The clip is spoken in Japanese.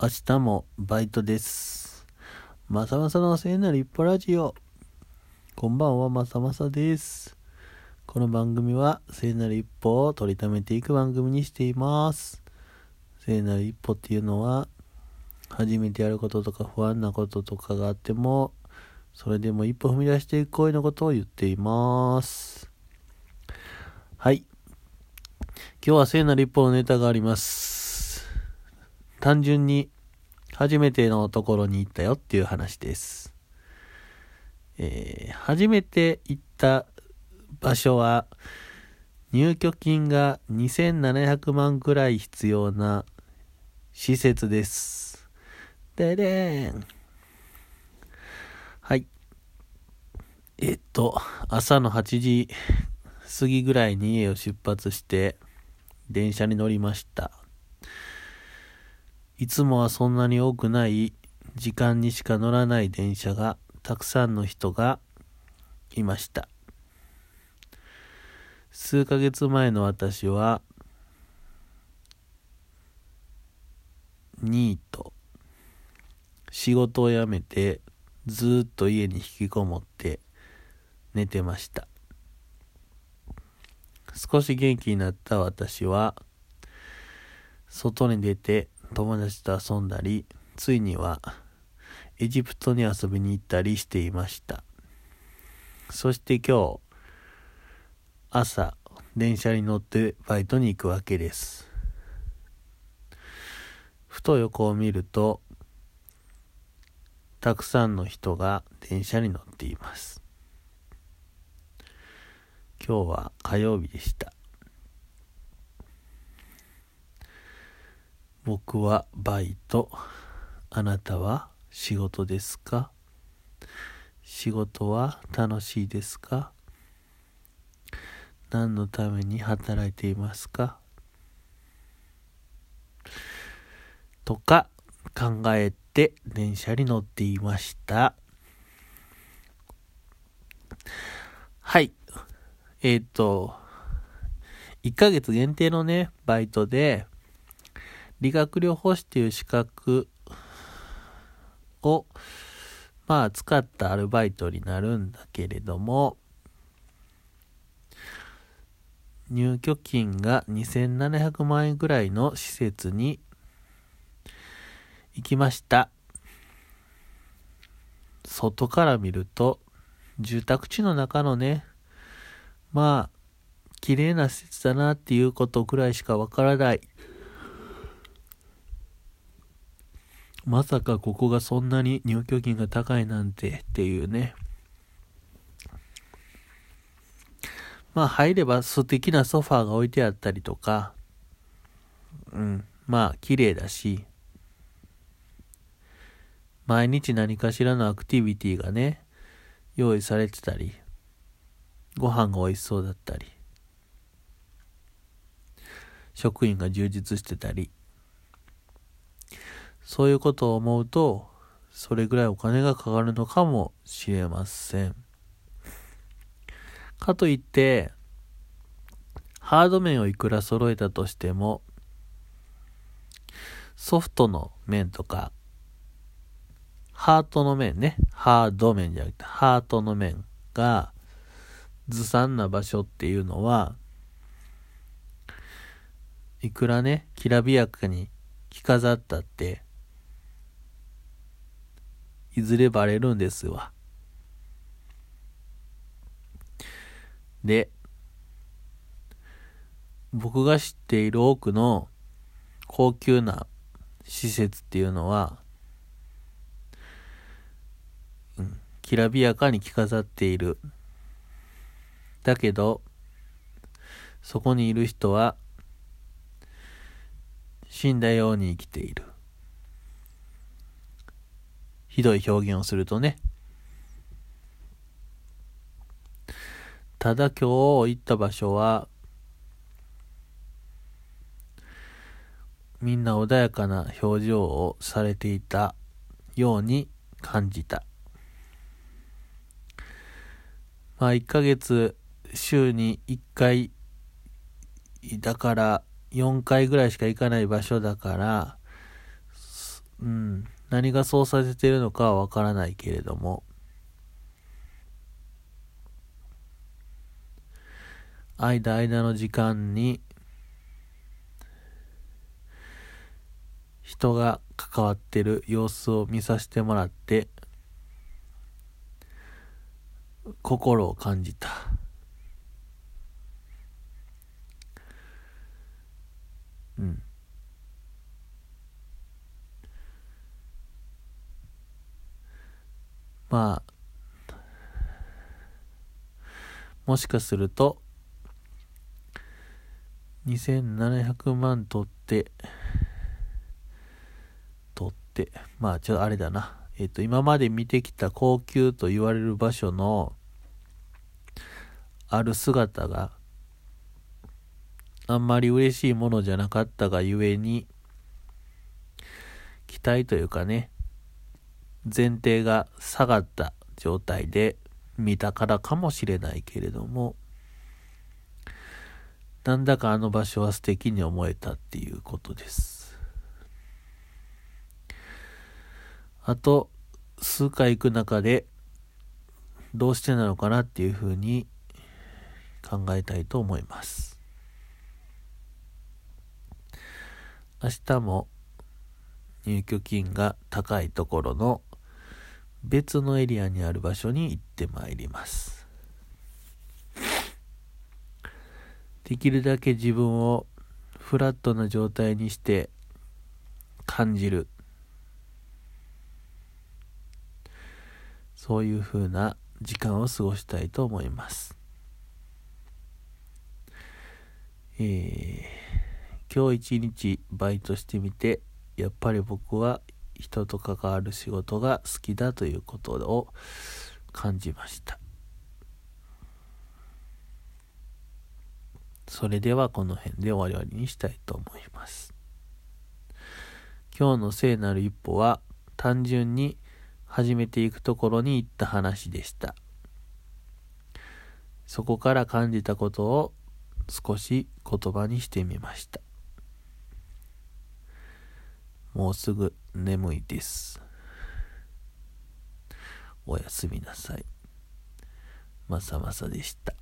明日もバイトです。まさまさの聖なる一歩ラジオ。こんばんは、まさまさです。この番組は聖なる一歩を取りためていく番組にしています。聖なる一歩っていうのは、初めてやることとか不安なこととかがあっても、それでも一歩踏み出していく行為のことを言っています。はい。今日は聖なる一歩のネタがあります。単純に初めてのところに行ったよっていう話です。えー初めて行った場所は入居金が2700万くらい必要な施設です。ででーん。はい。えっと、朝の8時過ぎぐらいに家を出発して電車に乗りました。いつもはそんなに多くない時間にしか乗らない電車がたくさんの人がいました。数ヶ月前の私はニート仕事を辞めてずっと家に引きこもって寝てました。少し元気になった私は外に出て友達と遊んだりついにはエジプトに遊びに行ったりしていました。そして今日朝電車に乗ってバイトに行くわけです。ふと横を見るとたくさんの人が電車に乗っています。今日は火曜日でした。僕はバイト。あなたは仕事ですか？仕事は楽しいですか？何のために働いていますか？とか考えて電車に乗っていました。はい。えっ、と1ヶ月限定のねバイトで理学療法士っていう資格をまあ使ったアルバイトになるんだけれども入居金が2700万円ぐらいの施設に行きました。外から見ると住宅地の中のねまあ綺麗な施設だなっていうことぐらいしかわからない。まさかここがそんなに入居金が高いなんてっていうね。まあ入れば素敵なソファーが置いてあったりとか、うん、まあ綺麗だし、毎日何かしらのアクティビティがね、用意されてたり、ご飯が美味しそうだったり、職員が充実してたり、そういうことを思うと、それぐらいお金がかかるのかもしれません。かといって、ハード面をいくら揃えたとしても、ソフトの面とか、ハートの面ね、ハード面じゃなくて、ハートの面がずさんな場所っていうのは、いくらね、きらびやかに着飾ったって、いずれバレるんですわ。で、僕が知っている多くの高級な施設っていうのは、うん、きらびやかに着飾っている。だけど、そこにいる人は、死んだように生きている。ひどい表現をするとね。ただ今日行った場所は、みんな穏やかな表情をされていたように感じた。まあ1ヶ月週に1回だから4回ぐらいしか行かない場所だからうん、何がそうさせてるのかはわからないけれども、間間の時間に人が関わってる様子を見させてもらって心を感じた。うん。まあもしかすると2700万取って取ってまあちょっとあれだな。えっ、と今まで見てきた高級と言われる場所のある姿があんまり嬉しいものじゃなかったがゆえに期待というかね前提が下がった状態で見たからかもしれないけれどもなんだかあの場所は素敵に思えたっていうことです。あと数回行く中でどうしてなのかなっていうふうに考えたいと思います。明日も入居金が高いところの別のエリアにある場所に行ってまいります。できるだけ自分をフラットな状態にして感じる。そういう風な時間を過ごしたいと思います。えー、今日一日バイトしてみてやっぱり僕は人と関わる仕事が好きだということを感じました。それではこの辺で終わりにしたいと思います。今日の聖なる一歩は単純に始めていくところに行った話でした。そこから感じたことを少し言葉にしてみました。もうすぐ眠いです。おやすみなさい。まさまさでした。